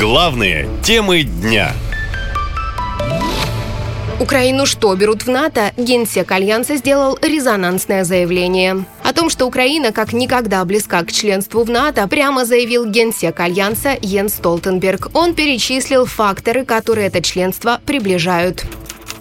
Главные темы дня. Украину что, берут в НАТО? Генсек Альянса сделал резонансное заявление. О том, что Украина как никогда близка к членству в НАТО, прямо заявил генсек Альянса Йенс Столтенберг. Он перечислил факторы, которые это членство приближают.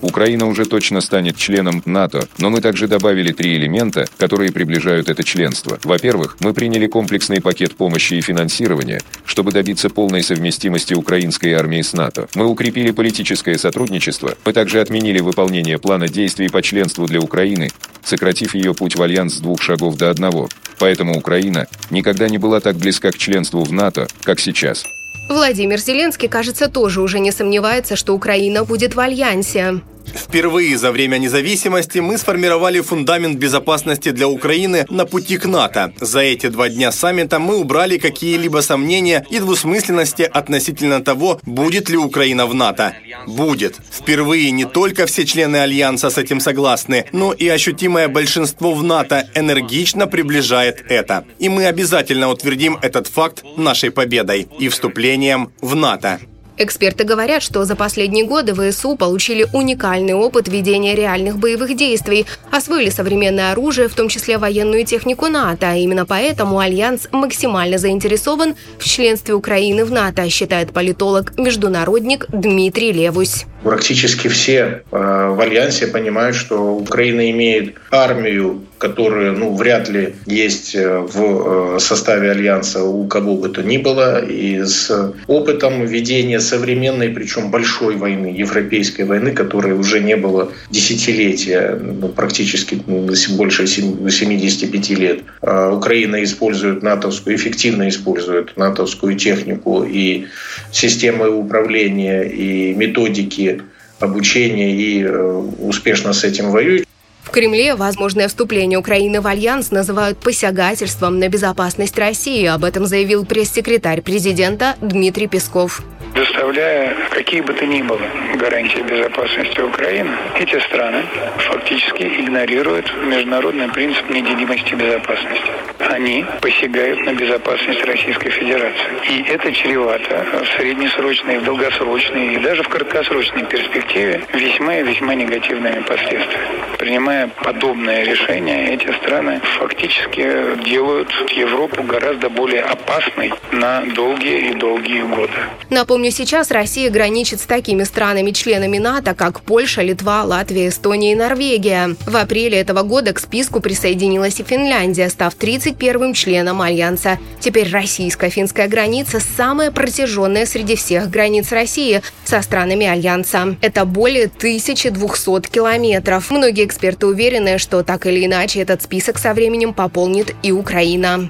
Украина уже точно станет членом НАТО, но мы также добавили три элемента, которые приближают это членство. Во-первых, мы приняли комплексный пакет помощи и финансирования, чтобы добиться полной совместимости украинской армии с НАТО. Мы укрепили политическое сотрудничество, мы также отменили выполнение плана действий по членству для Украины, сократив ее путь в альянс с двух шагов до одного. Поэтому Украина никогда не была так близка к членству в НАТО, как сейчас. Владимир Зеленский, кажется, тоже уже не сомневается, что Украина будет в альянсе. Впервые за время независимости мы сформировали фундамент безопасности для Украины на пути к НАТО. За эти два дня саммита мы убрали какие-либо сомнения и двусмысленности относительно того, будет ли Украина в НАТО. Будет. Впервые не только все члены Альянса с этим согласны, но и ощутимое большинство в НАТО энергично приближает это. И мы обязательно утвердим этот факт нашей победой и вступлением в НАТО. Эксперты говорят, что за последние годы ВСУ получили уникальный опыт ведения реальных боевых действий, освоили современное оружие, в том числе военную технику НАТО. Именно поэтому Альянс максимально заинтересован в членстве Украины в НАТО, считает политолог-международник Дмитрий Левусь. Практически все э, в Альянсе понимают, что Украина имеет армию, которая ну, вряд ли есть э, в э, составе Альянса у кого бы то ни было, и с опытом ведения современной, причем большой войны, европейской войны, которой уже не было десятилетия, ну, практически ну, больше 75 лет. А Украина использует натовскую, эффективно использует натовскую технику и системы управления, и методики обучения и э, успешно с этим воюют. В Кремле возможное вступление Украины в Альянс называют посягательством на безопасность России. Об этом заявил пресс-секретарь президента Дмитрий Песков предоставляя какие бы то ни было гарантии безопасности Украины, эти страны фактически игнорируют международный принцип неделимости безопасности. Они посягают на безопасность Российской Федерации. И это чревато в среднесрочной, в долгосрочной и даже в краткосрочной перспективе весьма и весьма негативными последствиями. Принимая подобное решение, эти страны фактически делают Европу гораздо более опасной на долгие и долгие годы. Напомню, сейчас Россия граничит с такими странами-членами НАТО, как Польша, Литва, Латвия, Эстония и Норвегия. В апреле этого года к списку присоединилась и Финляндия, став 31-м членом Альянса. Теперь российско-финская граница самая протяженная среди всех границ России со странами Альянса. Это более 1200 километров. Многие эксперты уверены, что так или иначе этот список со временем пополнит и Украина.